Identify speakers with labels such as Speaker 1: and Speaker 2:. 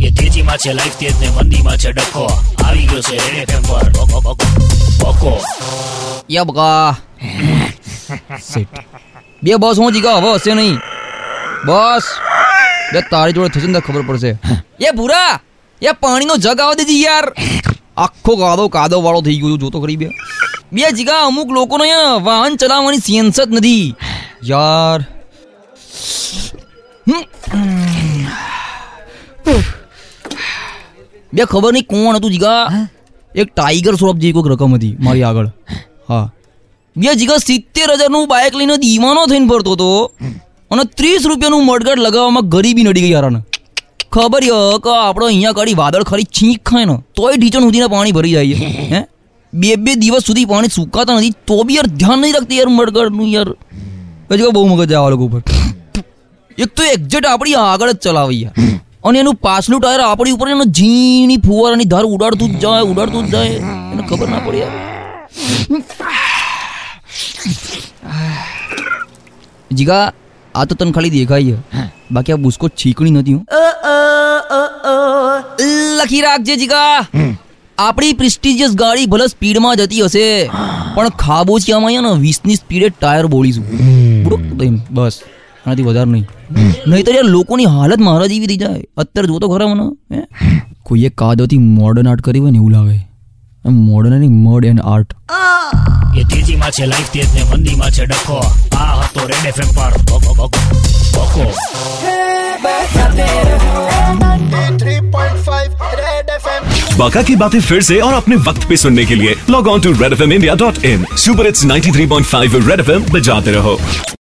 Speaker 1: એ તેજીમાં છે લાઈફ તેજ ને મંદીમાં છે ડખો. આવી ગયો છે રેડ એફએમ પર. બકો
Speaker 2: યા બકા સેટ બે બસ હું જીગા હવે હશે નહીં. બસ. બે તારી જોડે થશે ને ખબર પડશે. એ ભૂરા એ પાણીનો જગ આવા દેજી યાર. આખો કાદો કાદો વાળો થઈ ગયો જોતો ખરી બે. બે જીગા અમુક લોકોનો અહીંયા વાહન ચલાવવાની સેન્સ જ નથી. યાર. હમ. બે ખબર નહીં કોણ હતું જીગા? એક ટાઈગર શ્રોપ જેવી કોઈક રકમ હતી મારી આગળ. હા. બે જીગા સિત્તેર હજારનું બાઇક લઈને દીવાનો થઈને ફરતો હતો અને ત્રીસ રૂપિયાનું મડગટ લગાવવામાં ગરીબી નડી ગઈ યારાને. ખબર ય કે આપણો અહીંયા કાઢી વાદળ ખરી છીંક ખાય ને તોય ઢીચણ સુધીના પાણી ભરી જાય હે? બે બે દિવસ સુધી પાણી સુકાતા નથી તો બી યાર ધ્યાન નહીં રાખતી યાર મડગડનું યાર. પછી બહુ મગજ આવે લોકો ઉપર. એક તો એક્ઝેક્ટ આપણી આગળ જ ચલાવે યાર. અને એનું પાછલું ટાયર આપણી ઉપર એનો ઝીણી ફુવારાની ધાર ઉડાડતું જ જાય ઉડાડતું જ જાય. એને ખબર ના પડી યાર. જીગા આ તો તને ખાલી દેખાય છે. બાકી આ બુસ્કો છીકણી નથી હું. લખી રાખજે જીગા. આપણી પ્રિસ્ટિજિયસ ગાડી ભલે સ્પીડમાં જતી હશે પણ ખાબોચિયામાં ને વીસની સ્પીડે ટાયર બોલીશું બુડુક બસ. આનાથી વધારે નહીં નહીં તો યાર લોકોની હાલત મારા જેવી થઈ જાય અત્યારે જોતો ખરા મને હે? કોઈએ કાદવથી મોડર્ન આર્ટ કરી હોય ને એવું લાગે મોડર્ન નહીં મડ એન્ડ આર્ટ
Speaker 1: એ તેજીમાં છે લાઈફ તેજ ને મંદીમાં છે ડખો આ હતો રેડ એફએમ પર બકો બકો બકો
Speaker 3: 3.5 Red FM
Speaker 4: बाका की बातें फिर से और अपने वक्त पे सुनने के लिए log on to red F M India dot in super it's 93.5 red F M बजाते रहो